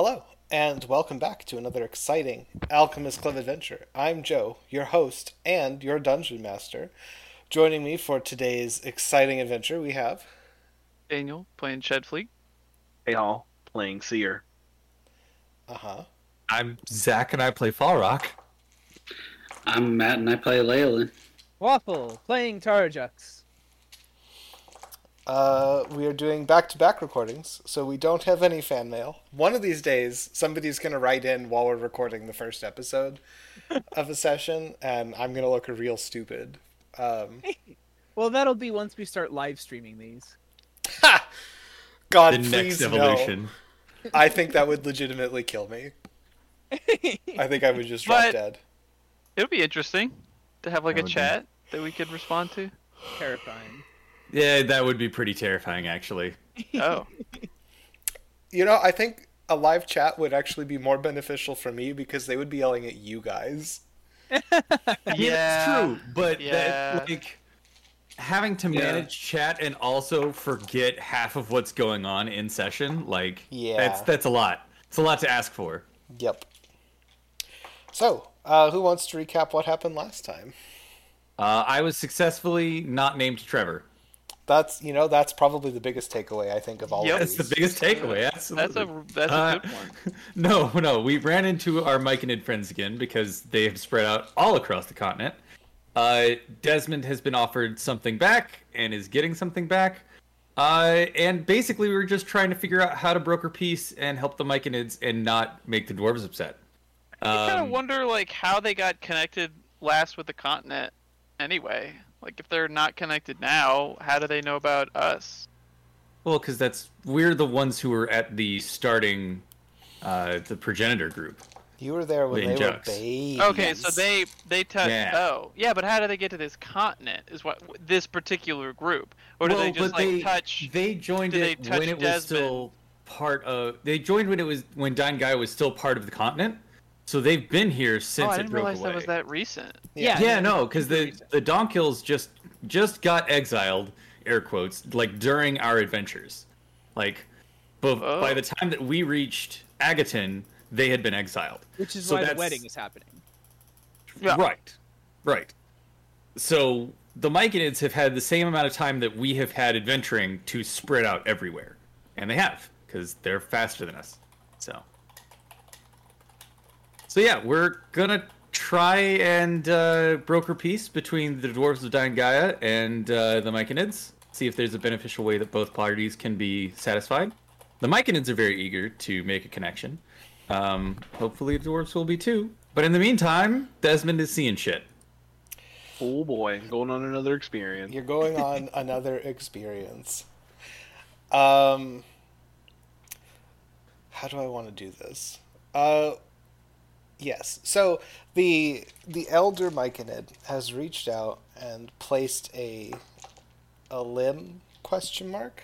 Hello, and welcome back to another exciting Alchemist Club adventure. I'm Joe, your host and your dungeon master. Joining me for today's exciting adventure, we have. Daniel playing Shedfleet. Hey all, playing Seer. Uh huh. I'm Zach and I play Farok. I'm Matt and I play Leyland. Waffle playing Tarjux. Uh, we are doing back to back recordings, so we don't have any fan mail. One of these days, somebody's going to write in while we're recording the first episode of a session, and I'm going to look real stupid. Um, Well, that'll be once we start live streaming these. ha! God, The please next evolution. no. I think that would legitimately kill me. I think I would just drop But- dead. It would be interesting to have like That a would be- chat that we could respond to. Terrifying. Yeah, that would be pretty terrifying, actually. Oh, You know, I think a live chat would actually be more beneficial for me because they would be yelling at you guys. I Yeah, it's true, but yeah. that like having to Yeah. manage chat and also forget half of what's going on in session, like Yeah. that's that's a lot. It's a lot to ask for. Yep. So, uh, who wants to recap what happened last time? Uh, I was successfully not named Trevor. That's you know that's probably the biggest takeaway I think of all Yep. of That's the biggest takeaway. Absolutely. that's a that's a Uh, good one. No, no, we ran into our Myconid friends again because they have spread out all across the continent. Uh, Desmond has been offered something back and is getting something back. Uh, and basically, we were just trying to figure out how to broker peace and help the Mike and not make the dwarves upset. I kind of Um, wonder like how they got connected last with the continent. Anyway, like if they're not connected now, how do they know about us? well, because that's we're the ones who were at the starting, uh, the progenitor group. You were there when In they were babies. Okay, so they they touched. Yeah. Oh, yeah, but how do they get to this continent? Is what this particular group, or do they just like they, touch? They joined do they it when it was still part of. They joined when it was when Daingaea was still part of the continent. So they've been here since oh, I didn't broke realize away. that was that recent. Yeah. Yeah, no, because the recent. the Donkills just just got exiled, air quotes, like during our adventures. Like, but Oh. by the oh. time that we reached Agaton, they had been exiled. Which is So why the wedding is happening. Yeah. Right, right. So the Myconids have had the same amount of time that we have had adventuring to spread out everywhere, and they have because they're faster than us. So, so yeah, we're gonna try and uh, broker peace between the dwarves of Daingaea and uh, the Myconids. See if there's a beneficial way that both parties can be satisfied. The Myconids are very eager to make a connection. Um, hopefully, the dwarves will be too. But in the meantime, Desmond is seeing shit. Oh boy, going on another experience. You're going on another experience. Um, how do I want to do this? Uh, yes. So the the elder Myconid has reached out and placed a a limb question mark,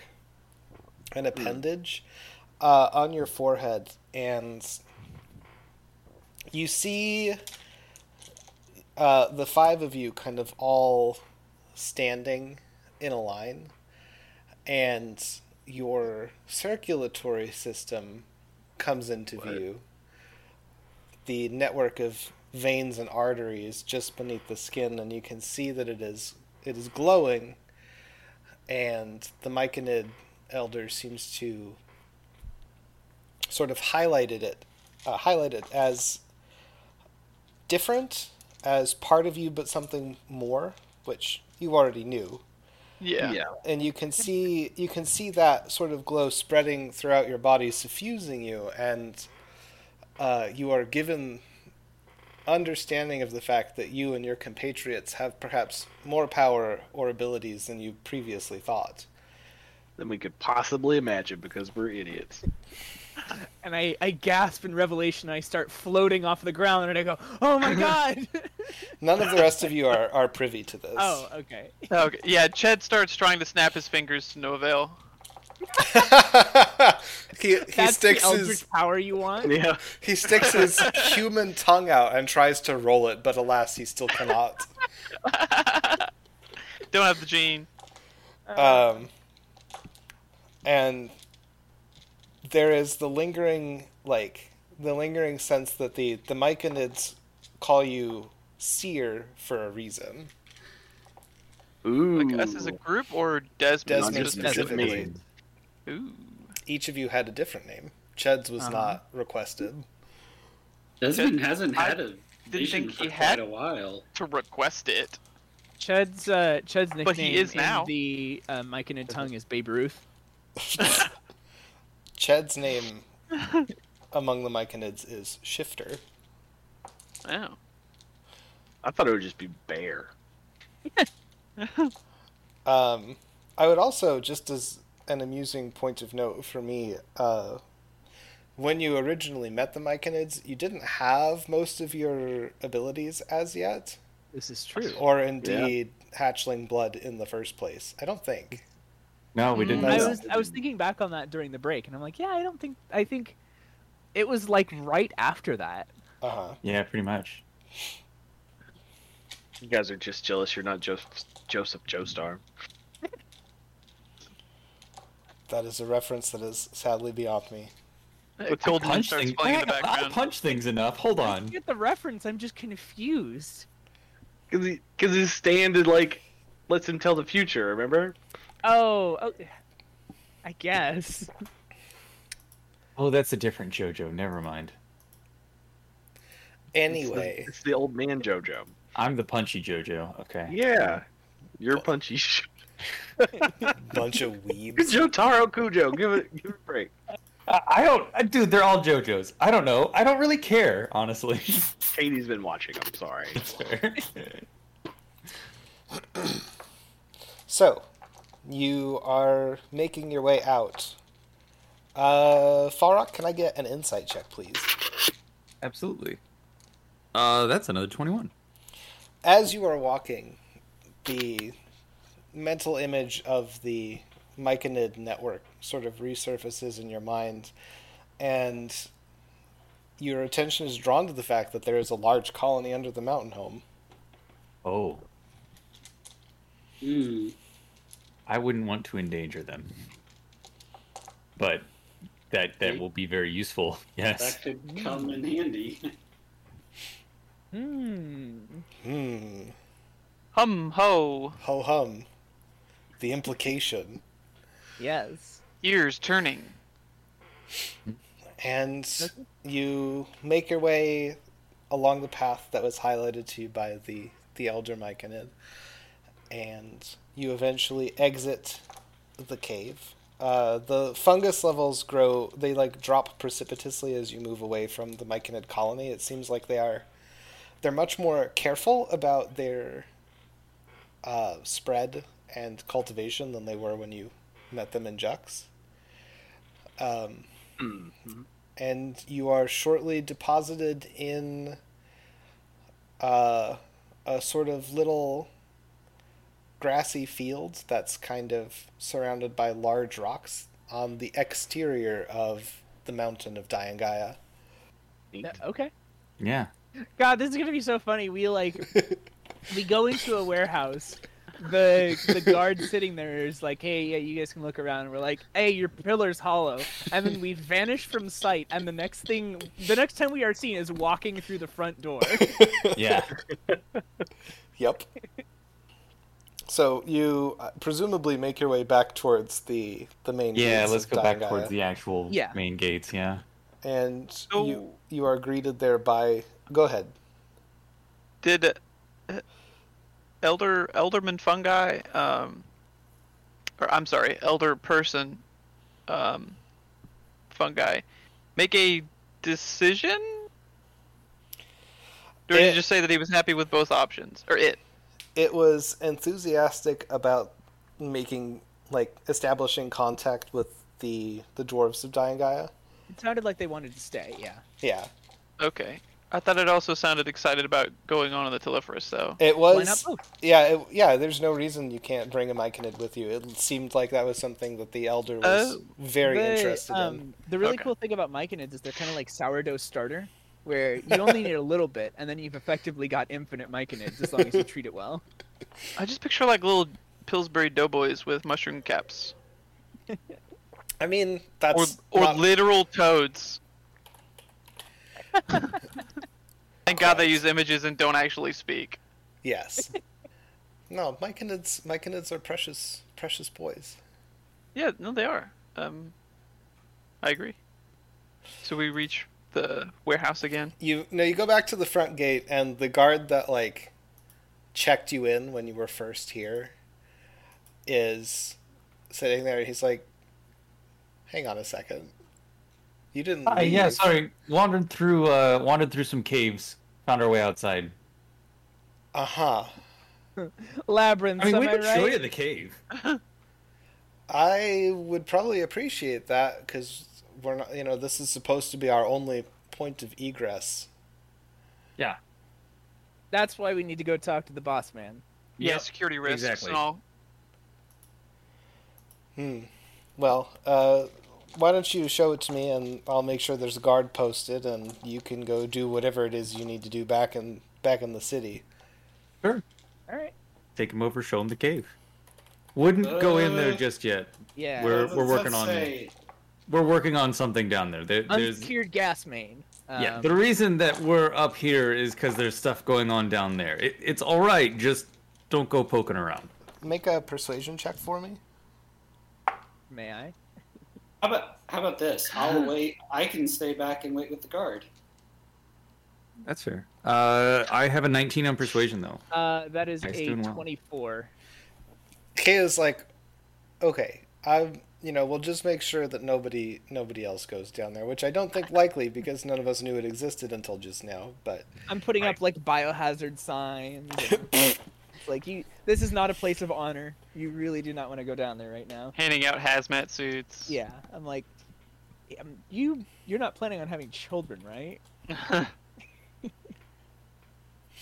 an appendage, uh, on your forehead, and you see uh, the five of you kind of all standing in a line, and your circulatory system comes into view. The network of veins and arteries just beneath the skin, and you can see that it is it is glowing, and the Myconid elder seems to sort of highlighted it, uh, highlight it as different as part of you, but something more, which you already knew. Yeah. Yeah. And you can see you can see that sort of glow spreading throughout your body, suffusing you, and uh, you are given understanding of the fact that you and your compatriots have perhaps more power or abilities than you previously thought. Than we could possibly imagine because we're idiots. And I, I gasp in revelation. I start floating off the ground, and I go, "Oh my god!" None of the rest of you are, are privy to this. oh, okay. Okay. Yeah. Chad starts trying to snap his fingers to no avail. he he That's sticks the eldritch his power you want. Yeah. he sticks his human tongue out and tries to roll it, but alas, he still cannot. Don't have the gene. Um, and there is the lingering like the lingering sense that the the Myconids call you seer for a reason. Ooh. Like us as a group or Desmond? Desmond just specifically. Ooh. Each of you had a different name. Ched's was Uh-huh. not requested. Desmond hasn't I had a vision think for he quite had- a while. To request it. Ched's uh, Ched's nickname But he is in now. the uh, Myconid tongue is Babe Ruth. Ched's name among the Myconids is Shifter. Oh. I thought it would just be bear. Um, I would also, just as an amusing point of note for me, uh, when you originally met the Myconids, you didn't have most of your abilities as yet, This is true. or indeed hatchling blood in the first place. I don't think. No, we didn't. Mm, I was I was thinking back on that during the break, and I'm like, yeah, I don't think I think it was like right after that. Uh huh. Yeah, pretty much. You guys are just jealous you're not Joseph, Joseph Joestar. That is a reference that is sadly beyond me. Golden punch starts things. playing in the I- I punch things enough. Hold on. I get the reference. I'm just confused. Because he, cause his stand is like, lets him tell the future, remember? Oh, oh I guess. Oh, that's a different JoJo. Never mind. Anyway, It's the old man JoJo. I'm the punchy JoJo. Okay. Yeah. You're punchy. bunch of You're weebs. Jotaro Kujo. Give it, give it a break. I, I don't, uh, dude. They're all JoJos. I don't know. I don't really care, honestly. Katie's been watching. I'm sorry. It's fair. So, you are making your way out. Uh, Farok, can I get an insight check, please? Absolutely. Uh, that's another twenty-one. As you are walking, the mental image of the Myconid network sort of resurfaces in your mind, and your attention is drawn to the fact that there is a large colony under the mountain home. Oh, Hmm. I wouldn't want to endanger them, but that that will be very useful. Yes. That could come in handy. Hmm. Hmm. Hum ho. Ho hum. The implication. Yes. Ears turning. And you make your way along the path that was highlighted to you by the, the Elder Myconid. And you eventually exit the cave. Uh, the fungus levels grow, they like drop precipitously as you move away from the Myconid colony. It seems like they are, they're much more careful about their uh, spread and cultivation than they were when you met them in Jux. Um, and you are shortly deposited in uh, a sort of little grassy field that's kind of surrounded by large rocks on the exterior of the mountain of Daingaea. Okay. Yeah. God, this is gonna be so funny. We like we go into a warehouse. The the guard sitting there is like, "Hey, yeah, you guys can look around." And we're like, "Hey, your pillar's hollow," and then we vanish from sight. And the next thing, the next time we are seen is walking through the front door. Yeah. Yep. So you uh, presumably make your way back towards the the main. Yeah. gates Let's of go back Daingaea. towards the actual Yeah. main gates. Yeah. and So- you you are greeted there by. Go ahead. Did uh, elder elderman fungi um or I'm sorry, elder person um fungi make a decision? Or did It- you just say that he was happy with both options? Or it? it was enthusiastic about making like establishing contact with the the dwarves of Daingaea. it sounded like they wanted to stay. Yeah. Yeah, Okay. I thought it also sounded excited about going on in the Telephorus though. it Why was. not both? Yeah, it, yeah. There's no reason you can't bring a Myconid with you. It seemed like that was something that the elder was Oh. very the, interested in. um, The really Okay. cool thing about Myconids is they're kind of like sourdough starter, where you only need a little bit, and then you've effectively got infinite Myconids as long as you treat it well. I just picture like little Pillsbury doughboys with mushroom caps. I mean, or that's or not- literal toads. Thank God they use images and don't actually speak. yes. No, myconids, myconids are precious, precious boys. Yeah, no, they are. Um, I agree. So we reach the warehouse again. You no, you go back to the front gate, and the guard that like checked you in when you were first here is sitting there. He's like, "Hang on a second, you didn't." Hi, yeah, sorry. Wandered through uh wandered through some caves. Found our way outside. Uh huh. Labyrinth, I mean, we I could show right? you the cave. I would probably appreciate that because we're not. You know, this is supposed to be our only point of egress. Yeah. That's why we need to go talk to the boss man. Yeah, Yep, security risks exactly. and all. Hmm. Well, uh, why don't you show it to me, and I'll make sure there's a guard posted, and you can go do whatever it is you need to do back in back in the city. Sure. All right. Take him over, show him the cave. Wouldn't go in there Uh, just yet. Yeah. We're- Let's- we're working on- say- We're working on something down there. there there's Unsecured gas main. yeah. Um, The reason that we're up here is because there's stuff going on down there. It, it's all right. Just don't go poking around. Make a persuasion check for me. May I? How about how about this? I'll wait. I can stay back and wait with the guard. That's fair. Uh, I have a 19 on persuasion though. Uh, that is Nice, a doing well. 24. Kaya's like, okay, I'm. you know, we'll just make sure that nobody nobody else goes down there, which I don't think likely because none of us knew it existed until just now. But I'm putting up like biohazard signs. and- it's like you. This is not a place of honor. You really do not want to go down there right now. Handing out hazmat suits. Yeah, I'm like, um, you. You're not planning on having children, right?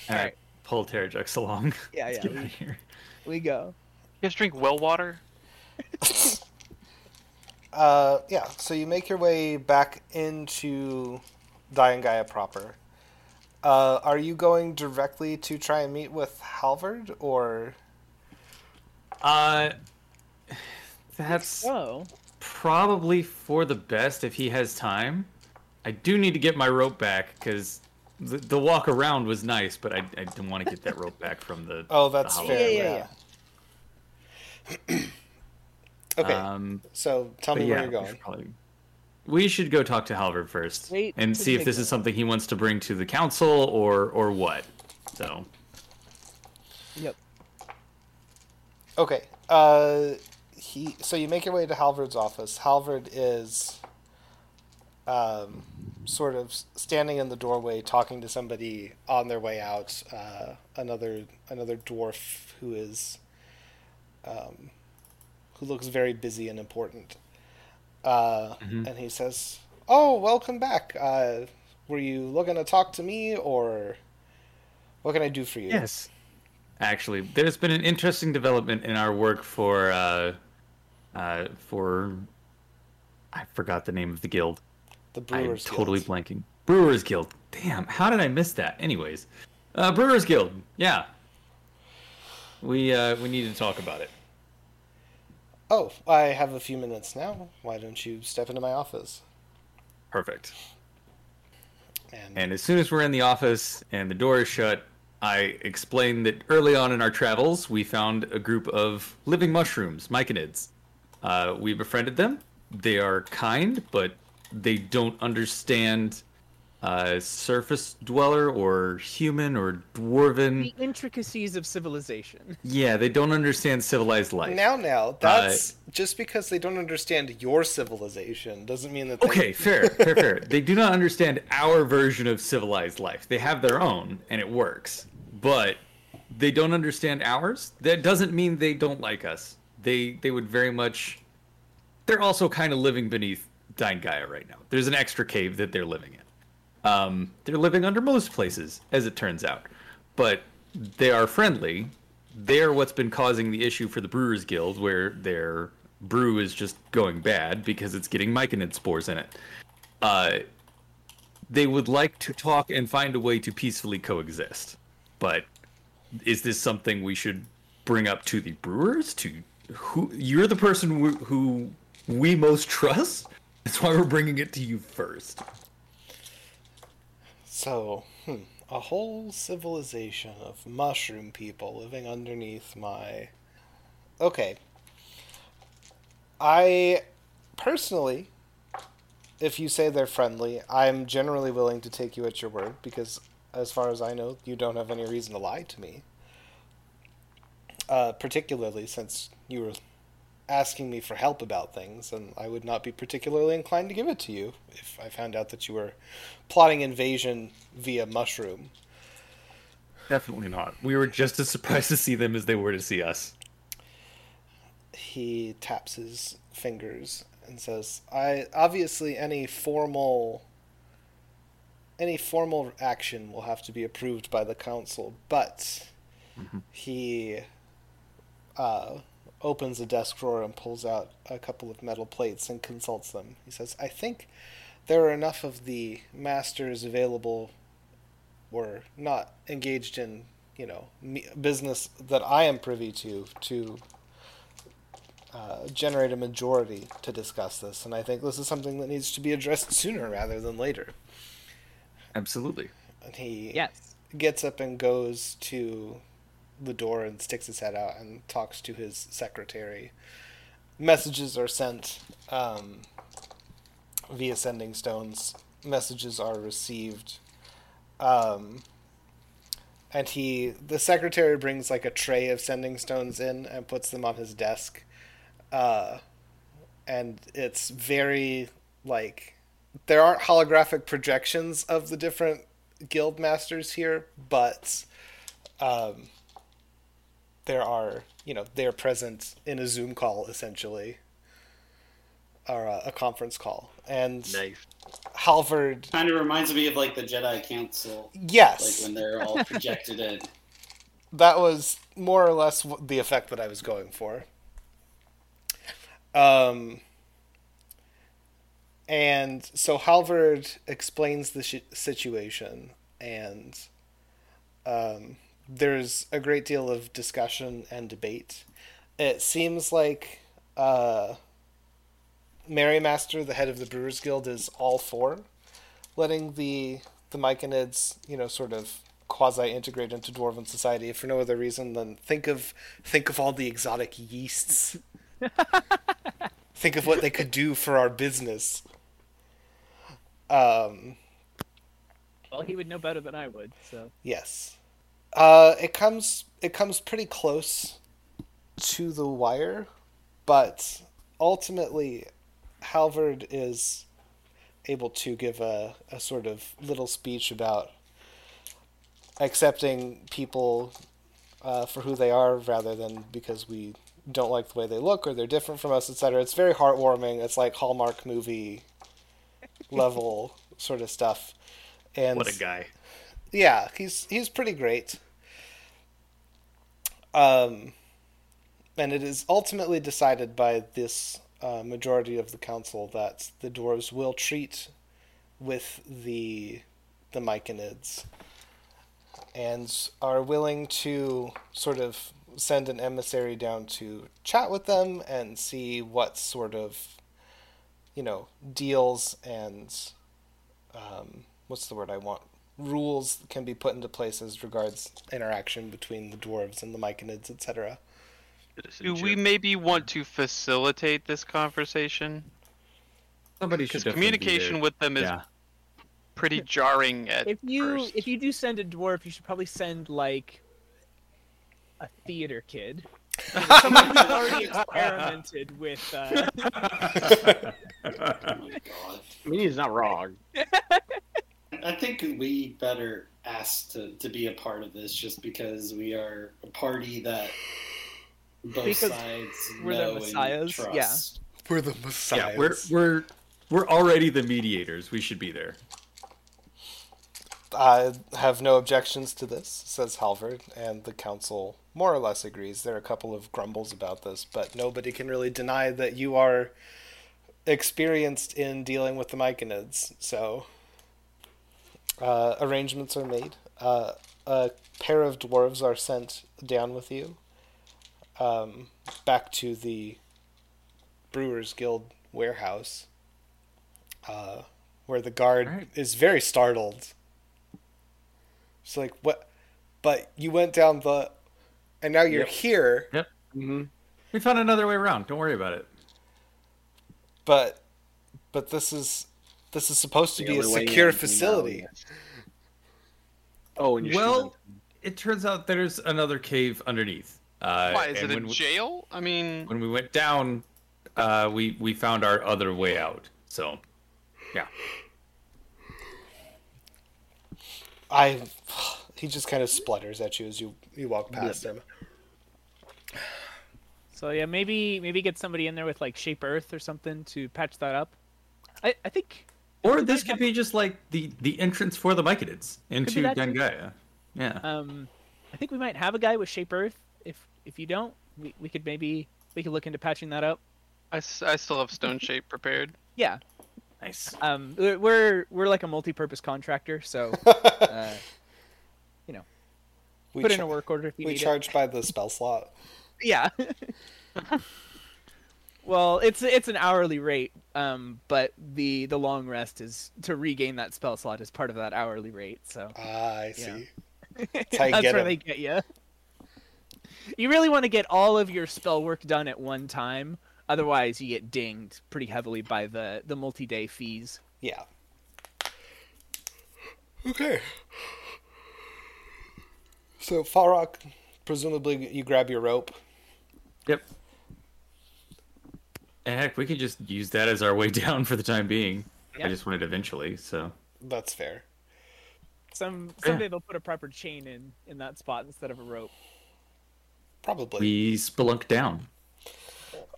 All right. Pull Terrajux along. Yeah, Let's yeah. get out We, of here. we go. You guys drink well water? uh, yeah, so you make your way back into Daingaea proper. Uh, are you going directly to try and meet with Halvard, or Uh, that's So, probably for the best if he has time. I do need to get my rope back because the, the walk around was nice, but I, I didn't want to get that rope back from the. oh, that's the fair. Yeah, Yeah, yeah, okay, Um, so tell but me yeah, where you're going. probably- We should go talk to Halvard first Wait and see if this big is something he wants to bring to the council or or what. So yep. Okay. Uh, he. So you make your way to Halvard's office. Halvard is, um, sort of standing in the doorway, talking to somebody on their way out. Uh, another another dwarf who is, um, who looks very busy and important. Uh, Mhm. and he says, "Oh, welcome back. Uh, were you looking to talk to me, or what can I do for you?" yes, actually, there's been an interesting development in our work for uh, uh, for I forgot the name of the guild. The Brewers. I'm totally Guild. blanking. Brewers Guild. Damn, how did I miss that? Anyways, uh, Brewers Guild. Yeah. We uh, we need to talk about it. Oh, I have a few minutes now. Why don't you step into my office? Perfect. And, And as soon as we're in the office and the door is shut, I explain that early on in our travels, we found a group of living mushrooms, myconids. Uh, we befriended them. They are kind, but they don't understand uh, surface dweller or human or dwarven. The intricacies of civilization. Yeah, they don't understand civilized life. now, now, that's just because they don't understand your civilization doesn't mean that. They, Okay, fair, fair, fair. They do not understand our version of civilized life. They have their own, and it works. But they don't understand ours. That doesn't mean they don't like us. They they would very much. They're also kind of living beneath Daingaea right now. There's an extra cave that they're living in. Um, they're living under most places, as it turns out. But they are friendly. They're what's been causing the issue for the Brewers Guild, where their brew is just going bad because it's getting myconid spores in it. Uh, they would like to talk and find a way to peacefully coexist. But is this something we should bring up to the brewers? To who? You're the person who, who we most trust. That's why we're bringing it to you first. So, hmm, a whole civilization of mushroom people living underneath my. Okay. I personally, if you say they're friendly, I'm generally willing to take you at your word because, as far as I know, you don't have any reason to lie to me. Uh, particularly since you were asking me for help about things, and I would not be particularly inclined to give it to you if I found out that you were plotting invasion via mushroom. Definitely not. We were just as surprised to see them as they were to see us. He taps his fingers and says, "I obviously any formal any formal action will have to be approved by the council, but he uh, opens a desk drawer and pulls out a couple of metal plates and consults them. He says, I think there are enough of the masters available or not engaged in, you know, me- business that I am privy to to uh, generate a majority to discuss this. And I think this is something that needs to be addressed sooner rather than later. Absolutely. And he Yes. gets up and goes to the door and sticks his head out and talks to his secretary. Messages are sent um, via sending stones. Messages are received. Um, and he, the secretary brings like a tray of sending stones in and puts them on his desk. Uh, and it's very like there aren't holographic projections of the different guild masters here, but um, there are you know they're present in a Zoom call essentially, or a, a conference call, and Nice. Halvard, Kind of reminds me of like the Jedi Council, like yes, when they're all projected in. that was more or less the effect that I was going for. Um, and so Halvard explains the sh- situation, and um, there's a great deal of discussion and debate. It seems like uh, Master, the head of the Brewers Guild, is all for letting the the Myconids, you know, sort of quasi integrate into dwarven society if for no other reason than think of think of all the exotic yeasts. think of what they could do for our business. Um, Well, he would know better than I would. So Yes. Uh, it comes it comes pretty close to the wire, but ultimately, Halvard is able to give a, a sort of little speech about accepting people uh, for who they are rather than because we don't like the way they look or they're different from us, etc. It's very heartwarming. It's like Hallmark movie level sort of stuff. And What a guy. yeah, he's he's pretty great. Um, and it is ultimately decided by this uh, majority of the council that the dwarves will treat with the the Myconids and are willing to sort of send an emissary down to chat with them and see what sort of you know deals and um, what's the word I want rules can be put into place as regards interaction between the dwarves and the Myconids, etc. Do we maybe want to facilitate this conversation? Somebody should Because communication with them is Yeah. pretty jarring at if you first. if you do send a dwarf, you should probably send like a theater kid. Someone who's already experimented with. Uh, Oh my god. I mean, he's not wrong. I think we better ask to, to be a part of this just because we are a party that both Because sides we're the messiahs, and yeah. We're the messiahs. Yeah, we're we're we're already the mediators. We should be there. I have no objections to this, says Halvard, and the council more or less agrees. There are a couple of grumbles about this, but nobody can really deny that you are experienced in dealing with the Myconids. So uh, arrangements are made. Uh, a pair of dwarves are sent down with you um, back to the Brewers Guild warehouse, uh, where the guard Right. is very startled. It's like what? But you went down the, and now you're Yep. here. Yep. hmm We found another way around. Don't worry about it. But, but this is, this is supposed to be a secure facility. Oh, and Well, shooting. it turns out there's another cave underneath. Uh, Why is and it a when we- jail? I mean, when we went down, uh, we we found our other way out. So, yeah. I, he just kind of splutters at you as you you walk past him. So yeah, maybe maybe get somebody in there with like Shape Earth or something to patch that up. I I think Or this could be just like the the entrance for the Myconids into that Yeah. um I think we might have a guy with Shape Earth. If if you don't, we, we could maybe we could look into patching that up. I, I still have stone shape prepared. Yeah. nice. Um we're we're, we're like a multi-purpose contractor, so uh, you know, We put in a work order if you we need charge by the spell slot. Yeah. well, it's it's an hourly rate, um, but the the long rest is to regain that spell slot is part of that hourly rate. So Ah, I Yeah. see. how that's where where 'em. they get you. You really want to get all of your spell work done at one time, otherwise you get dinged pretty heavily by the the multi-day fees. Yeah. Okay. So Farok, presumably you grab your rope. Yep. And heck, we could just use that as our way down for the time being. Yeah. I just wanted eventually, so That's fair. Some Yeah. someday they'll put a proper chain in in that spot instead of a rope. Probably. we spelunk down.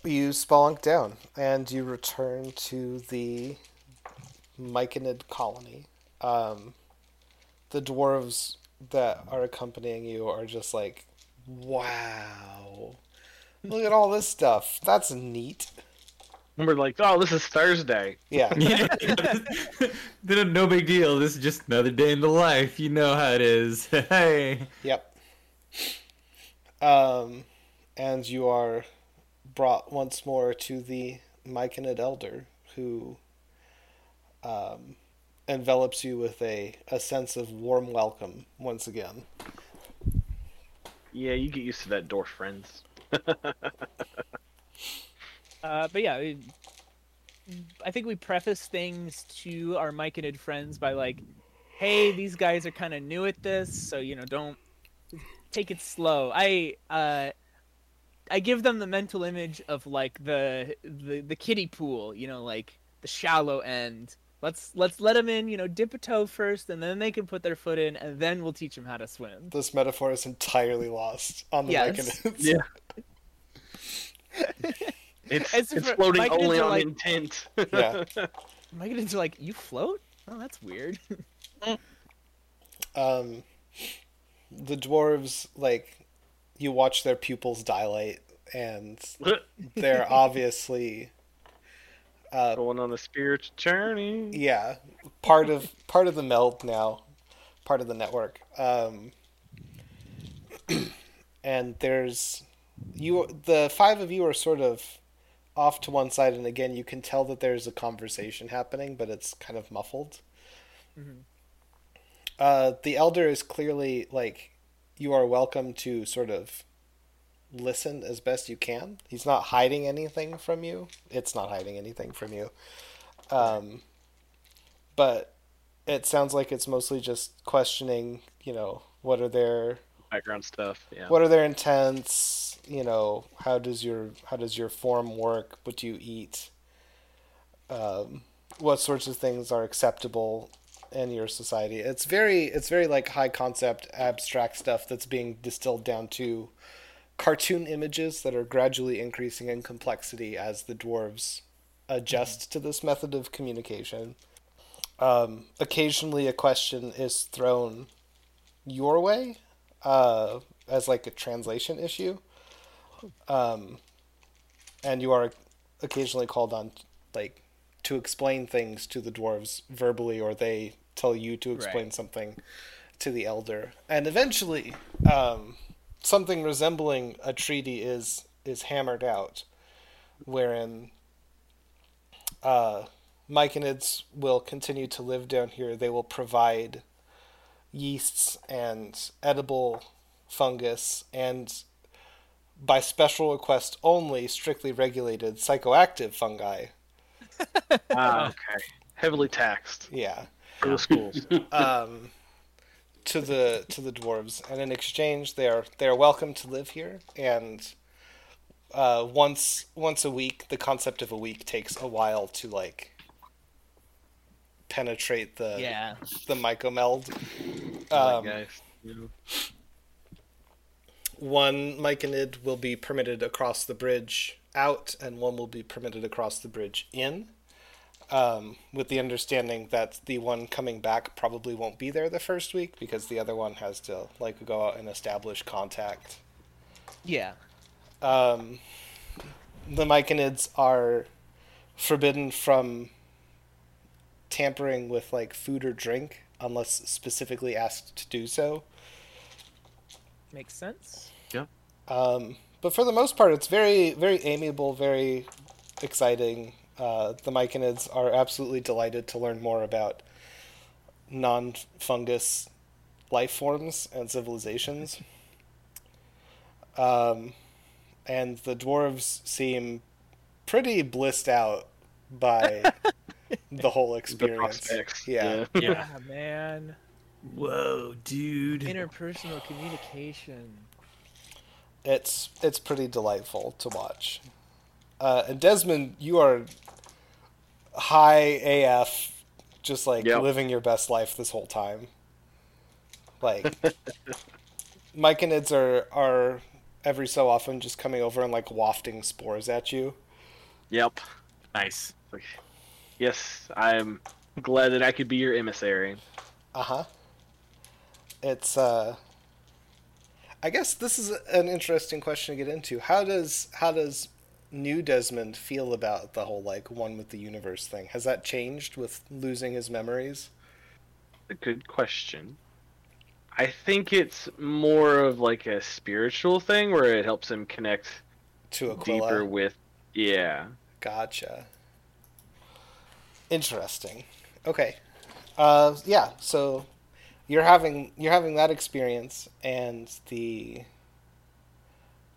You spelunk down and you return to the Myconid colony. Um, the dwarves that are accompanying you are just like, wow. Look at all this stuff. That's neat. And we're like, oh, this is Thursday. Yeah. Then no big deal. This is just another day in the life. You know how it is. Hey. Yep. Um, and you are brought once more to the Myconid Elder, who um, envelops you with a, a sense of warm welcome once again. Yeah, you get used to that door, friends. Uh, but yeah, it- I think we preface things to our Myconid friends by like, "Hey, these guys are kind of new at this, so you know, don't take it slow." I uh, I give them the mental image of like the the the kiddie pool, you know, like the shallow end. Let's let's let them in, you know, dip a toe first, and then they can put their foot in, and then we'll teach them how to swim. This metaphor is entirely lost on the Yes. Myconids. Yeah. It's It's it's, for- floating my kids only are on like- intent. yeah. Myconids are like, "You float? Oh, that's weird." Um, the dwarves, like, you watch their pupils dilate, and they're obviously uh, Going on a spiritual journey. yeah part of part of the meld now part of the network um and there's you the five of you are sort of off to one side and again you can tell that there's a conversation happening but it's kind of muffled. Uh the elder is clearly like you are welcome to sort of listen as best you can. He's not hiding anything from you. It's not hiding anything from you. Um but it sounds like it's mostly just questioning, you know, what are their Background stuff. Yeah. what are their intents, you know, how does your how does your form work, what do you eat? Um, what sorts of things are acceptable in your society? It's very it's very like high concept abstract stuff that's being distilled down to cartoon images that are gradually increasing in complexity as the dwarves adjust to this method of communication. Um, occasionally, a question is thrown your way uh, as like a translation issue, um, and you are occasionally called on like to explain things to the dwarves verbally, or they tell you to explain Right. something to the elder, and eventually, um, something resembling a treaty is is hammered out, wherein uh, myconids will continue to live down here. They will provide yeasts and edible fungus and by special request only strictly regulated psychoactive fungi. Ah, okay. Heavily taxed Yeah. for the schools. um, to the to the dwarves, and in exchange, they are they are welcome to live here. And uh, once once a week, the concept of a week takes a while to like penetrate the Yeah. the mycomeld. Like, Um, guys. one myconid will be permitted across the bridge out, and one will be permitted across the bridge in. Um, with the understanding that the one coming back probably won't be there the first week because the other one has to like go out and establish contact. Yeah. Um, the myconids are forbidden from tampering with like food or drink unless specifically asked to do so. Makes sense. Yeah. Um, but for the most part, it's very, very amiable, very exciting. Uh, the myconids are absolutely delighted to learn more about non-fungus life forms and civilizations. Um, and the dwarves seem pretty blissed out by the whole experience. prospects. Yeah. Yeah. Ah, man. Whoa, dude. Interpersonal communication. it's it's pretty delightful to watch. Uh, and Desmond, you are high AF, just like Yep. living your best life this whole time. Like, myconids are are every so often just coming over and like wafting spores at you. Yep. Nice. Like, yes, I'm glad that I could be your emissary. Uh huh. It's uh. I guess this is an interesting question to get into. How does how does new Desmond feel about the whole like one with the universe thing? Has that changed with losing his memories? A good question. I think it's more of like a spiritual thing where it helps him connect To Aquila. deeper with. Yeah. Gotcha. Interesting. Okay. Uh, yeah. So you're having you're having that experience, and the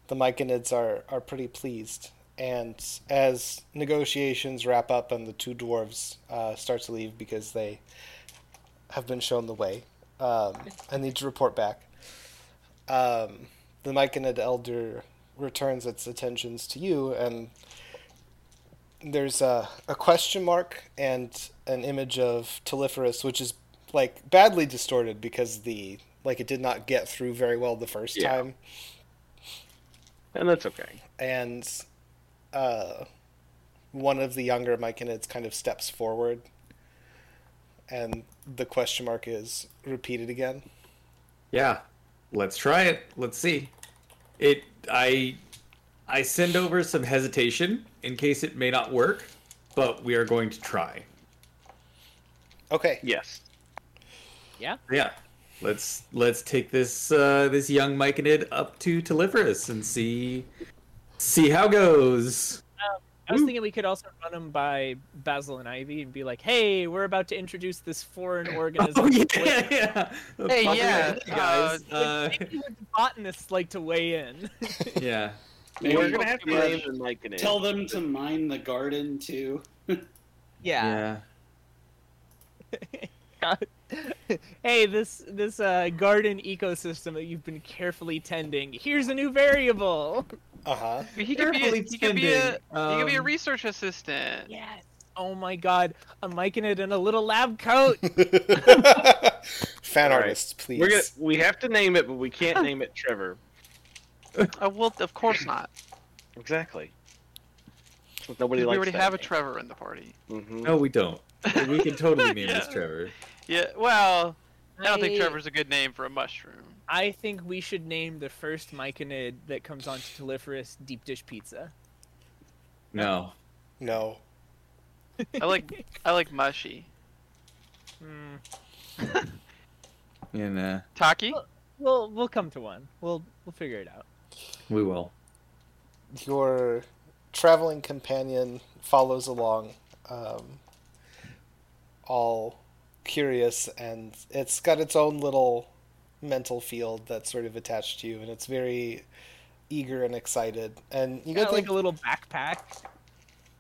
the myconids are are pretty pleased. And as negotiations wrap up and the two dwarves uh, start to leave because they have been shown the way um, and need to report back, um, the myconid elder returns its attentions to you and there's a, a question mark and an image of Telephorus, which is like badly distorted because the like it did not get through very well the first Yeah. time, And that's okay. and uh, one of the younger myconids kind of steps forward, and the question mark is repeated again. Yeah, let's try it. Let's see. It. I. I send over some hesitation in case it may not work, but we are going to try. Okay, Yes. Yeah. Yeah. Let's let's take this uh, this young Myconid up to Telephorus and see see how goes. I was thinking we could also run them by Basil and Ivy and be like, "Hey, we're about to introduce this foreign organism." Oh yeah, yeah. Hey, yeah, guys. Like, Uh, maybe the botanists like to weigh in. yeah. Maybe We're gonna have to name the mic tell them to mine the garden too. yeah. Yeah. hey, this this uh, garden ecosystem that you've been carefully tending. Here's a new variable. uh huh. He could be. A, Carefully he could be a. tending, he could be a um, research assistant. Yes. Oh my God, I'm a it in a little lab coat. Fan All right. artists, please. We're gonna we have to name it, but we can't name it Trevor. Uh, well, of course not. Exactly. Nobody we likes already that have a. Trevor in the party. Mhm. No, we don't. We can totally name Yeah. this Trevor. Yeah. Well, I don't think I- Trevor's a good name for a mushroom. I think we should name the first myconid that comes onto Telephorus deep dish pizza. No. no. I like. I like mushy. Hmm. And uh, Taki. We'll we'll come to one. We'll we'll figure it out. We will. your traveling companion follows along um, all curious, and it's got its own little mental field that's sort of attached to you, and it's very eager and excited. And you Got like the, a little backpack.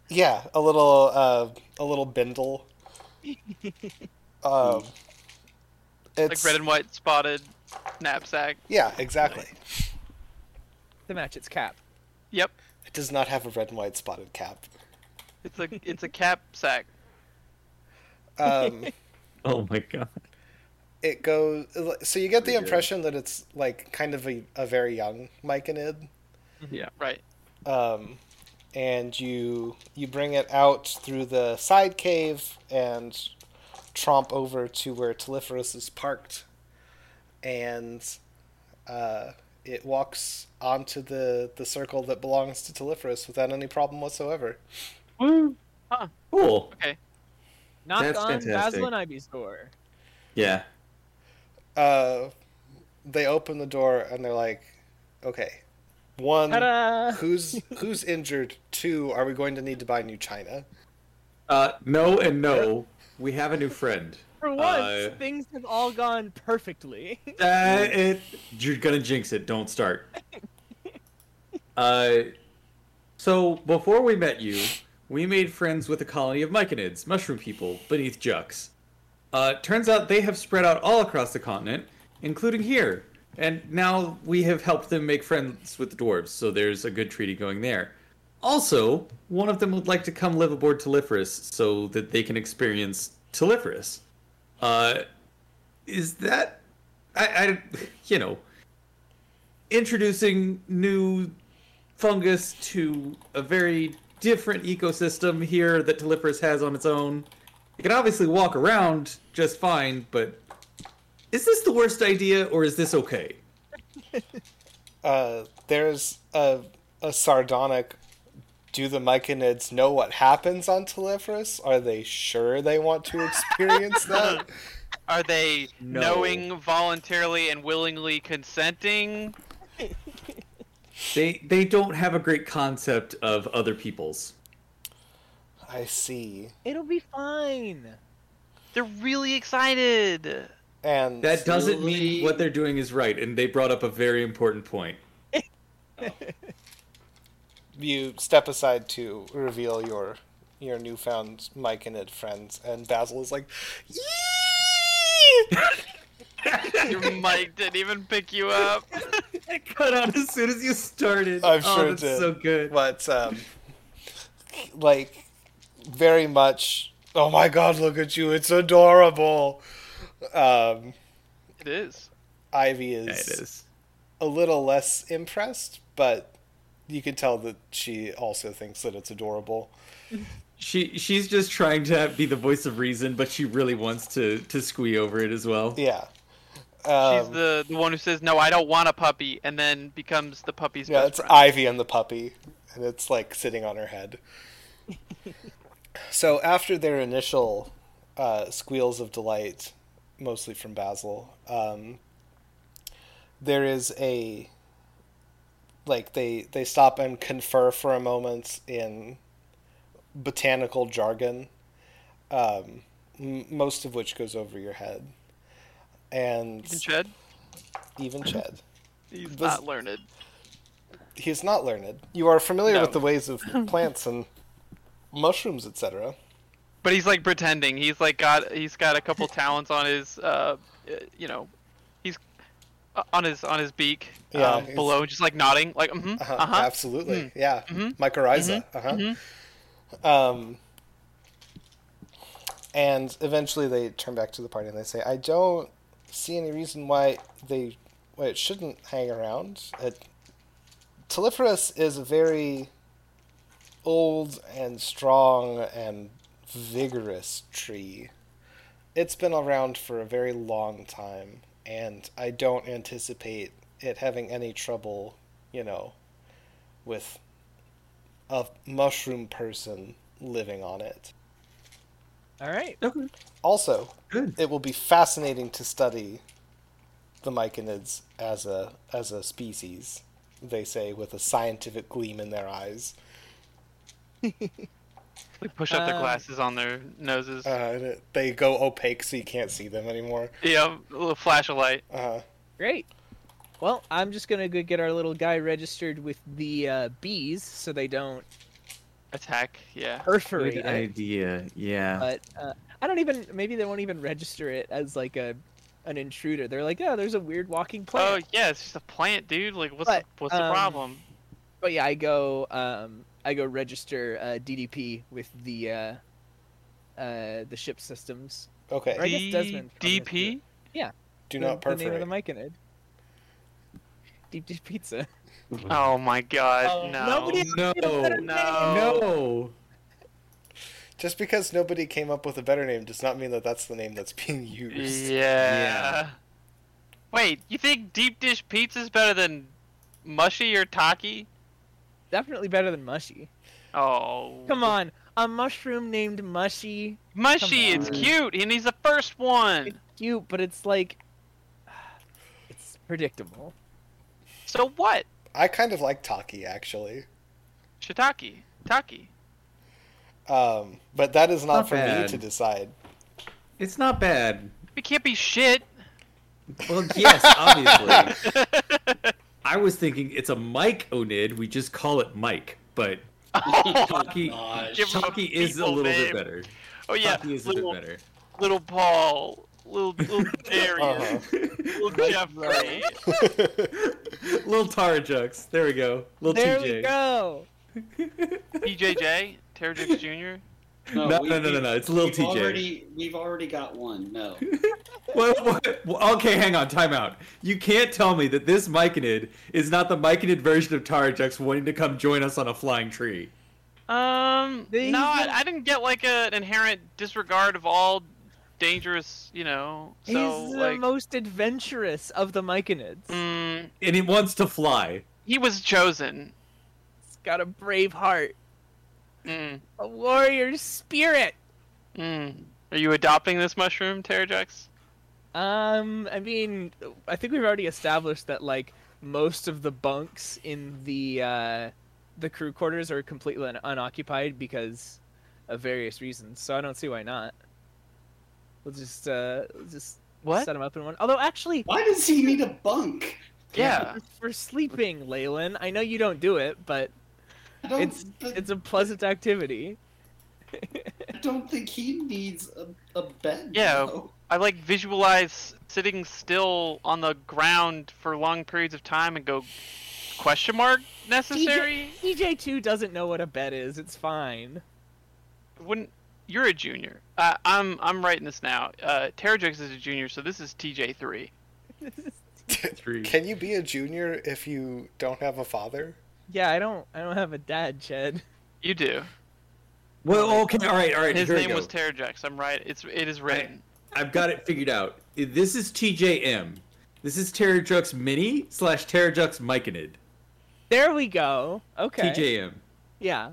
yeah, a little uh, a little bindle. um, Like red and white spotted knapsack. yeah, exactly. To match its cap. Yep. It does not have a red and white spotted cap. It's a it's a cap sack. Um, Oh my god. it goes so you get the Pretty impression that it's like kind of a, a very young Myconid. Yeah. Right. um, and you you bring it out through the side cave and tromp over to where Telephorus is parked, and uh, it walks onto the the circle that belongs to Telephorus without any problem whatsoever. Woo! Huh. Cool. Okay. Knock That's on fantastic. Basil and Ivy's door. Yeah. Uh, they open the door and they're like, "Okay, one, Ta-da! who's who's injured? Two, are we going to need to buy new china?" Uh, no and no. We have a new friend. For once, Uh, things have all gone perfectly. Uh, it, you're gonna jinx it. Don't start. Uh, so before we met you, we made friends with a colony of myconids, mushroom people, beneath Jux. Uh, turns out they have spread out all across the continent, including here. And now we have helped them make friends with the dwarves, so there's a good treaty going there. Also, one of them would like to come live aboard Telephorus so that they can experience Telephorus. Uh, is that I, I you know introducing new fungus to a very different ecosystem here that Telephorus has on its own. It can obviously walk around just fine, but is this the worst idea or is this okay? uh, there's a, a sardonic. Do the Myconids know what happens on Telephorus? Are they sure they want to experience that? Are they No. knowing voluntarily and willingly consenting? They they don't have a great concept of other people's. I see. It'll be fine. They're really excited. And That doesn't mean what they're doing is right, and they brought up a very important point. you step aside to reveal your your newfound Myconid friends, and Basil is like, "Yee!" Your mic didn't even pick you up. It cut out as soon as you started. I'm oh, sure it that's did. so good. but um, like very much. Oh my God! Look at you! It's adorable. Um, It is. Ivy is, Yeah, it is. a little less impressed, but you can tell that she also thinks that it's adorable. She she's just trying to be the voice of reason, but she really wants to to squee over it as well. Yeah. She's Um, the the one who says, "No, I don't want a puppy," and then becomes the puppy's yeah, best it's friend. Ivy and the puppy, and it's like sitting on her head. so after their initial uh, squeals of delight, mostly from Basil, um, there is a like they they stop and confer for a moment in botanical jargon, um, m- most of which goes over your head, and Even Ched, even Ched. he's This- not learned. He's not learned. You are familiar No. with the ways of plants and mushrooms, etc. But he's like pretending. He's like got he's got a couple talents on his uh, you know, on his on his beak Yeah, um, below, just like nodding, like mm-hmm, Uh-huh, uh huh. Absolutely. Yeah. Mhm. Mycorrhiza. Uh-huh. Um, and eventually they turn back to the party and they say, I don't see any reason why they why it shouldn't hang around. It, Telephorus is a very old and strong and vigorous tree. It's been around for a very long time, and I don't anticipate it having any trouble, you know, with a mushroom person living on it. All right. Okay. Also, Good. it will be fascinating to study the myconids as a as a species. They say with a scientific gleam in their eyes. Like push up their Um, glasses on their noses. Uh, they go opaque so you can't see them anymore. yeah, a little flash of light. Uh-huh. Great. Well, I'm just gonna go get our little guy registered with the uh, bees so they don't Attack. Yeah. perforate Good idea. Yeah. But uh, I don't even. Maybe they won't even register it as like a an intruder. They're like, oh, there's a weird walking plant. Oh yeah, it's just a plant, dude. Like, what's But, the, what's the um, problem? But yeah, I go. Um, I go register uh, DDP with the uh, uh, the ship systems. okay. Right. I guess Desmond probably Yeah. do DP. Do the, not the name of the Myconid. Deep dish pizza. Oh my god, Oh, no. nobody- no. better No. No. Just because nobody came up with a better name does not mean that that's the name that's being used. Yeah. Wait, you think deep dish pizza's better than mushy or taki? Definitely better than mushy. Oh. Come on, a mushroom named Mushy. Mushy, it's cute, and he's the first one. It's cute, but it's like it's predictable. So what? I kind of like Taki actually, Shiitake. Taki. um, but that is not, Not for me to decide. It's not bad. It can't be shit. Well, yes, obviously. I was thinking it's a Mike Onid. We just call it Mike, but Taki, Gosh. Give Taki is a little name. bit better. oh yeah, Taki is a little, bit better. little Paul, little little Darius, Uh-huh. little Jeffrey. little Terrajux. There we go. Little there TJ. we go. PJJ, Terrajux Jr. No, we- no, no, no, no, it's a little we've TJ. Already, we've already got one. No. What, what, well, okay, hang on, time out. You can't tell me that this Myconid is not the Myconid version of Terrajux wanting to come join us on a flying tree. Um, He's no, I, I didn't get like a, an inherent disregard of all dangerous, you know. So He's the like, most adventurous of the Myconids. mm, And he wants to fly. he was chosen. He's got a brave heart, Mm, a warrior spirit. mm. Are you adopting this mushroom, Terrajux? Um, I mean, I think we've already established that like most of the bunks in the uh, the crew quarters are completely un- unoccupied because of various reasons. So I don't see why not. We'll just uh, we'll just What? set them up in one. Although actually, Why does he need a bunk? Yeah. for sleeping, Leyland. I know you don't do it, but I don't, it's but it's a pleasant activity. I don't think he needs a, a bed. Yeah. though. I like visualize sitting still on the ground for long periods of time and go question mark necessary. DJ two doesn't know what a bed is. It's fine. Wouldn't you're a junior? Uh, I'm I'm writing this now. Uh, Terrajux is a junior, so this is TJ three. Three. Can you be a junior if you don't have a father? Yeah, I don't I don't have a dad, Ched. You do. Well, okay, all right, all right. His name was Terrajux. I'm right. It's it is written. I've got it figured out. This is TJM. This is Terrajux Mini slash Terrajux Myconid. There we go. Okay. TJM. Yeah.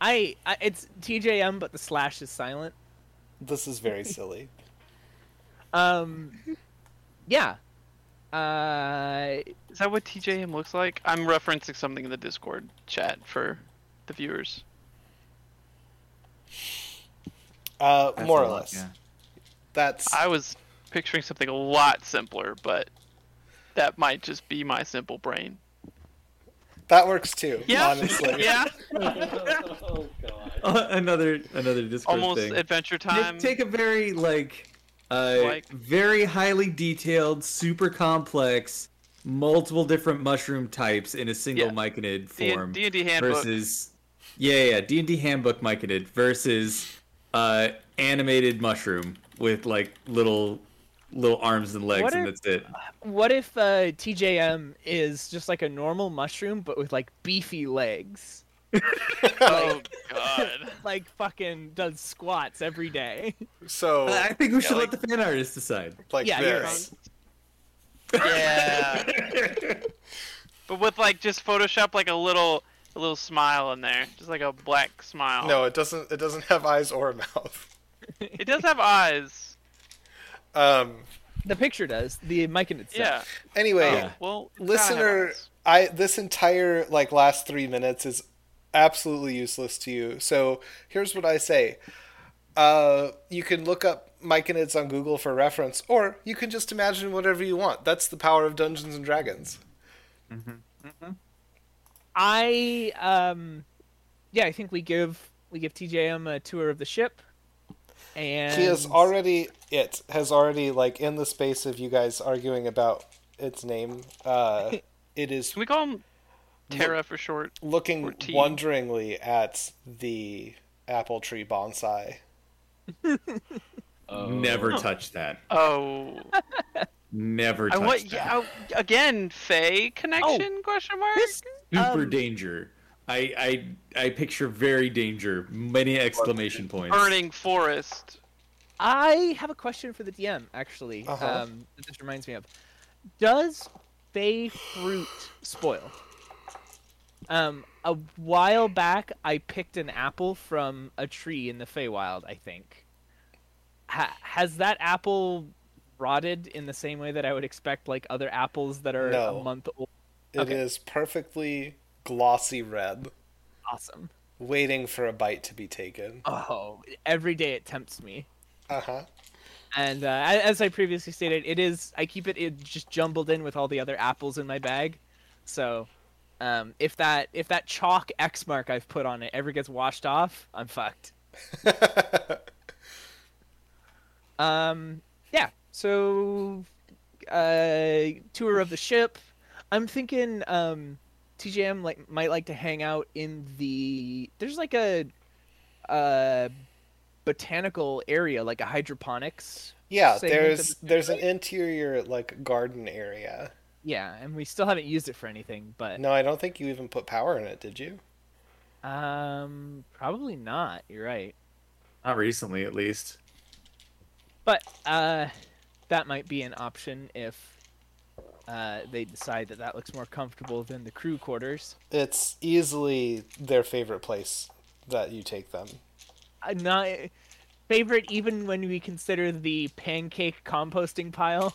I, I it's TJM, but the slash is silent. This is very silly. Um, yeah. Uh, Is that what TJM looks like? I'm referencing something in the Discord chat for the viewers. Uh, That's more a or lot, less. yeah. That's I was picturing something a lot simpler, but that might just be my simple brain. that works too. Yeah. Honestly. Yeah. oh god. Uh, another another Discord Almost thing. Adventure Take- Time. Take, a very like, uh, Like- very highly detailed, super complex, multiple different mushroom types in a single Yeah. myconid D- form D&D handbook. versus, yeah, yeah, D and D handbook myconid versus uh, animated mushroom with like little little arms and legs, What and if- that's it. what if uh, TJM is just like a normal mushroom, but with like beefy legs? oh god. Like fucking does squats every day. So I think we should like- let the fan artist decide. like Yeah, this. Yeah. but with like just Photoshop like a little a little smile in there, just like a black smile. No, it doesn't. It doesn't have eyes or a mouth. It does have eyes. Um. The picture does. The mic in itself. Yeah. Anyway, Oh, well, it's gotta have listener. I this entire like last three minutes is absolutely useless to you. So here's what I say. Uh, you can look up Myconids on Google for reference, or you can just imagine whatever you want. That's the power of Dungeons and Dragons. I um, yeah, I think we give we give TJM a tour of the ship, and He is already it has already like in the space of you guys arguing about its name. Uh, it is Can we call him Terra for short? Looking wonderingly at the apple tree bonsai. Oh. Never touch that. Oh, Never I touch want that. yeah, oh, again. Fey connection? question mark. This- Super um, danger. I, I I picture very danger. Many exclamation points. Burning forest. I have a question for the DM actually. Uh-huh. Um, this reminds me of. Does Fey fruit spoil? Um, a while back, I picked an apple from a tree in the Feywild. I think. Ha- has that apple rotted in the same way that I would expect, like other apples that are No. a month old? It is Okay. perfectly glossy red, Awesome. waiting for a bite to be taken. Oh, every day it tempts me. Uh huh. And uh, as I previously stated, it is I keep it, it just jumbled in with all the other apples in my bag. So, um, if that if that chalk X mark I've put on it ever gets washed off, I'm fucked. Um, yeah. So, uh, tour of the ship. I'm thinking um, TJM like might like to hang out in the. There's like a, uh, botanical area, like a hydroponics. yeah, there's the there's an interior like garden area. Yeah, and we still haven't used it for anything, but No, I don't think you even put power in it, did you? um, probably not. You're right. Not recently, at least. But uh, that might be an option if uh, they decide that that looks more comfortable than the crew quarters. It's easily their favorite place that you take them. Uh, not favorite, even when we consider the pancake composting pile,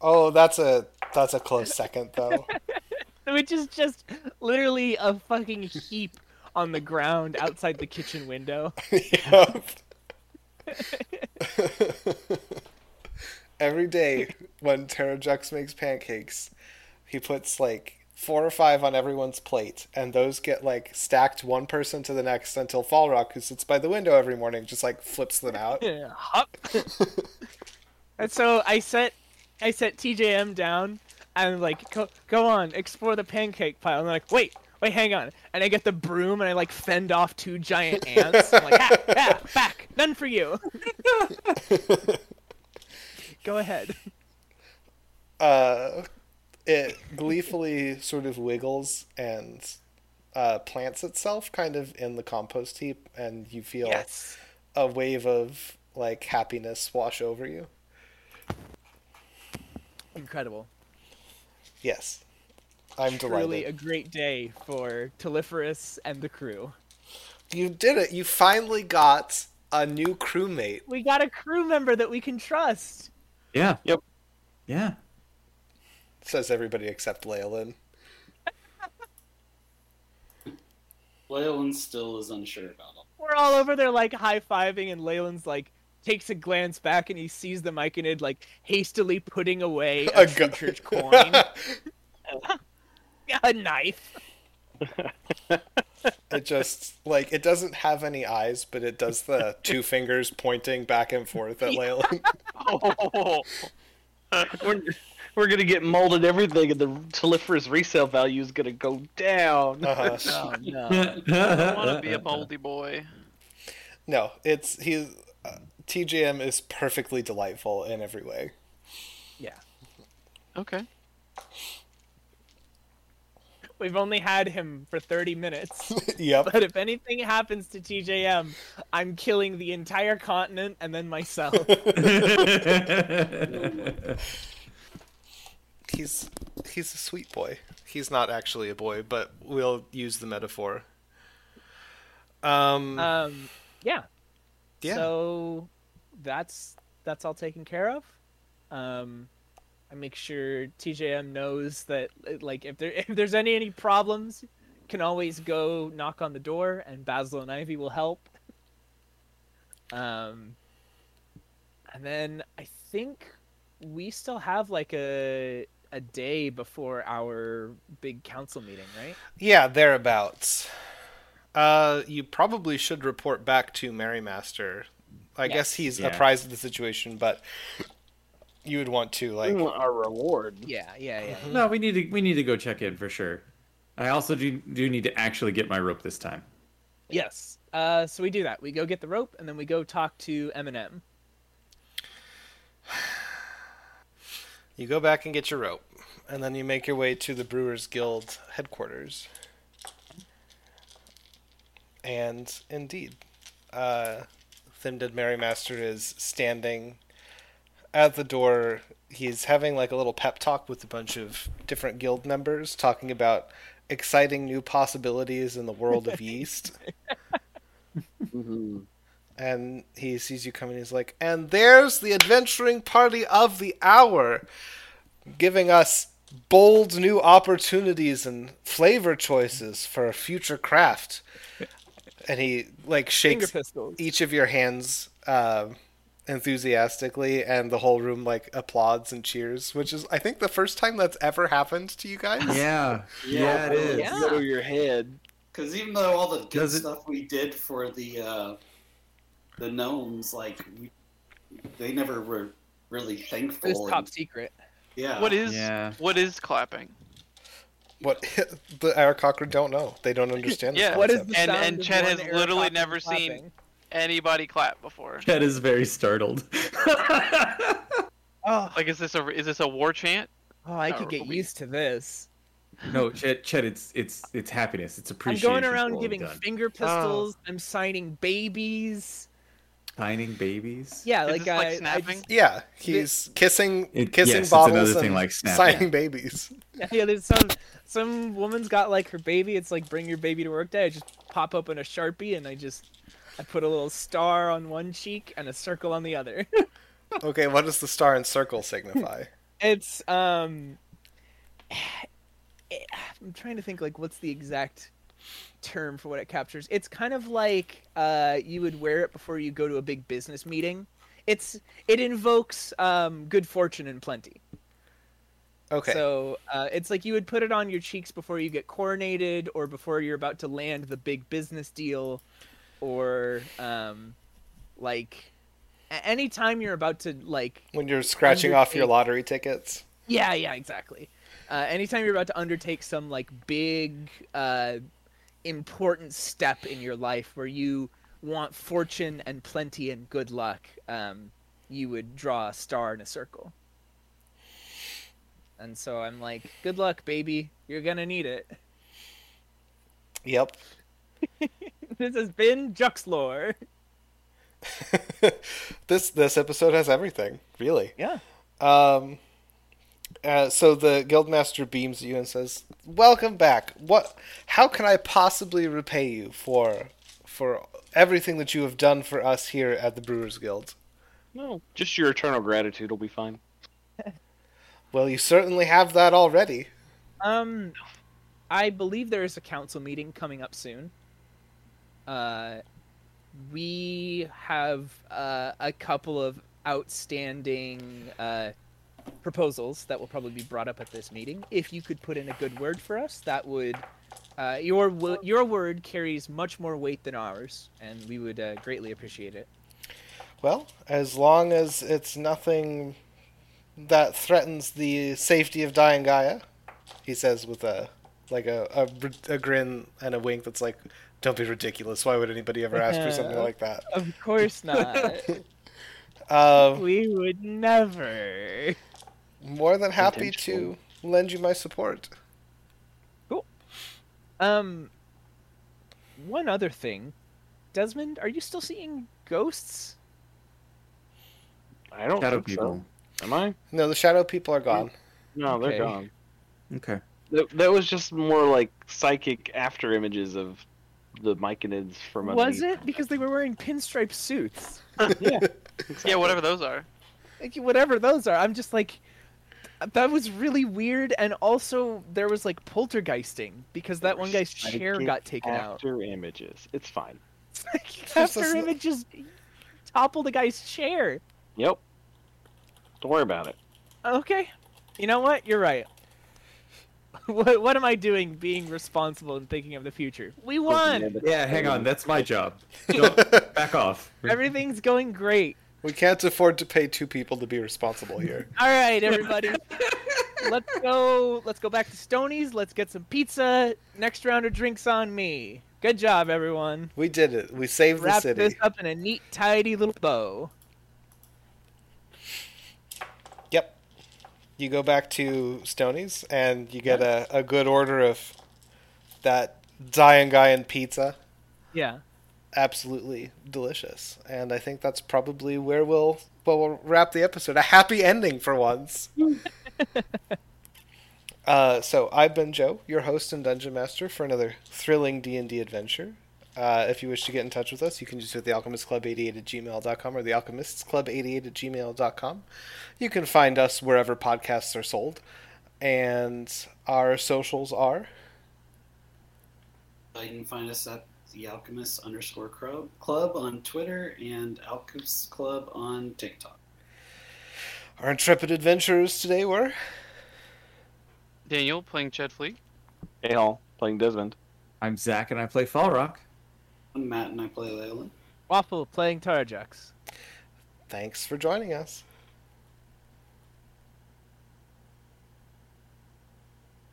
Oh, that's a that's a close second though. which is just literally a fucking heap on the ground outside the kitchen window. Yep. Every day when Terrajux makes pancakes, he puts like four or five on everyone's plate, and those get like stacked one person to the next until Farok, who sits by the window every morning, just like flips them out. Yeah, Hup. and so I set I set TJM down and like go go on explore the pancake pile. And I'm like, wait, wait, hang on. And I get the broom and I like fend off two giant ants. I'm like, ah, ah, back, none for you. go ahead. uh, it gleefully sort of wiggles and uh, plants itself kind of in the compost heap, and you feel Yes. a wave of like happiness wash over you. Incredible. Yes, I'm Truly delighted. a great day for Telephorus and the crew. You did it. You finally got a new crewmate. We got a crew member that we can trust. Yeah. Yep. Yeah. Says everybody except Leolin. Leyland still is unsure about it. we're all over there like high fiving, and Leyland's like takes a glance back and he sees the Myconid like hastily putting away a, A gu- church coin, a knife. It just like it doesn't have any eyes, but it does the two fingers pointing back and forth at Leyland. Oh, We're, we're gonna get molded everything, and the Telephorus resale value is gonna go down. Uh-huh. Oh no! I want to be a moldy boy. No, it's he's TJM is perfectly delightful in every way. yeah, Okay. we've only had him for thirty minutes, yep. but if anything happens to TJM, I'm killing the entire continent and then myself. He's he's a sweet boy. He's not actually a boy, but we'll use the metaphor. Um, um, yeah. yeah. So that's that's all taken care of. Um, I make sure TJM knows that like if there if there's any any problems, can always go knock on the door, and Basil and Ivy will help. Um, and then I think we still have like a a day before our big council meeting, right? Yeah, thereabouts. Uh, you probably should report back to Master. I Yes. guess he's Yeah. apprised of the situation, but you would want to like. We want our reward. Yeah, yeah, yeah. Mm-hmm. No, we need to we need to go check in for sure. I also do do need to actually get my rope this time. Yes. Uh, so we do that. We go get the rope, and then we go talk to Eminem. You go back and get your rope, and then you make your way to the Brewers Guild headquarters. And indeed, uh, Thimded Master is standing at the door. He's having like a little pep talk with a bunch of different guild members, talking about exciting new possibilities in the world of yeast. hmm and he sees you coming. He's like, "And there's the adventuring party of the hour, giving us bold new opportunities and flavor choices for a future craft." And he like Finger shakes pistols. each of your hands um enthusiastically, and the whole room like applauds and cheers, which is I think the first time that's ever happened to you guys. Yeah, Yeah, it is. Yeah. Go to your head. Because even though all the good it- stuff we did for the uh, the gnomes, like we, they never were really thankful. It's and- top secret. yeah. What is Yeah. what is clapping? What the Aarakocra don't know. They don't understand. this Yeah. What is the And- sound and of Chet has air literally clapping never and seen- Anybody clap before? Chet is very startled. Oh, Like, is this a is this a war chant? oh, I Are could get we- used to this. no, Chet, Chet, it's it's it's happiness. It's appreciation. I'm going around giving finger oh. pistols. I'm signing babies. Signing babies. Yeah, Is like, this like I, I snapping? just- Yeah, he's kissing It- kissing yes, bottles another and thing like snap, signing babies. yeah, there's some some woman's got like her baby. It's like bring your baby to work day. I just pop open a sharpie and I just I put a little star on one cheek and a circle on the other. Okay, what does the star and circle signify? it's um I'm trying to think like what's the exact term for what it captures. It's kind of like uh you would wear it before you go to a big business meeting. It's it invokes um good fortune and plenty. Okay. So uh, it's like you would put it on your cheeks before you get coronated, or before you're about to land the big business deal, or um, like anytime you're about to like when you're scratching off your lottery tickets. yeah yeah exactly. Uh, anytime you're about to undertake some like big uh, important step in your life where you want fortune and plenty and good luck, um, you would draw a star in a circle. And so I'm like, good luck, baby. You're gonna need it. Yep. This has been Juxlore. this this episode has everything, really. Yeah. Um uh, so the guildmaster beams at you and says, "Welcome back. What how can I possibly repay you for for everything that you have done for us here at the Brewers Guild?" No, just your eternal gratitude will be fine. Well, you certainly have that already. Um, I believe there is a council meeting coming up soon. Uh, we have uh, a couple of outstanding uh, proposals that will probably be brought up at this meeting. If you could put in a good word for us, that would. Uh, your your word carries much more weight than ours, and we would uh, greatly appreciate it. Well, as long as it's nothing that threatens the safety of Daingaea, he says with a like a, a, a grin and a wink that's like, "Don't be ridiculous. Why would anybody ever ask for something like that?" Of course not. Um, we would never. More than happy to lend you my support. Cool. Um, one other thing, Desmond, are you still seeing ghosts? I don't Shadow think people. so. Am I? No, the shadow people are gone. No, they're gone. Okay. That, that was just more like psychic after images of the Myconids from Was underneath. it because they were wearing pinstripe suits? yeah. Yeah, whatever those are. Like, whatever those are, I'm just like, That was really weird, and also there was like poltergeisting because that one guy's chair got taken out. After images, it's fine. After Just- him, it just toppled the guy's chair. Yep. Don't worry about it. Okay, you know what? You're right. What, what am I doing being responsible and thinking of the future? We won! Yeah, hang on. That's my job. Don't back off. Everything's going great. We can't afford to pay two people to be responsible here. All right, everybody. let's go. Let's go back to Stony's. Let's get some pizza. Next round of drinks on me. Good job, everyone. We did it. We saved the city. Wrap this up in a neat, tidy little bow. Yep. You go back to Stoney's and you get a, a good order of that Zion Guy and pizza. Yeah. Absolutely delicious. And I think that's probably where we'll well, we'll wrap the episode. A happy ending for once. uh, so I've been Joe, your host and dungeon master for another thrilling D&D adventure. Uh, if you wish to get in touch with us, you can just visit thealchemistclub88 at gmail.com or thealchemistsclub88 at gmail.com. You can find us wherever podcasts are sold. And our socials are Uh, you can find us at the Alchemist underscore Club on Twitter and Alchemist Club on TikTok. our intrepid adventurers today were Daniel playing Chet Fleet. Hey, Hall, playing Desmond. I'm Zach and I play Farok. I'm Matt and I play Leyland. Waffle playing Terrajux. thanks for joining us.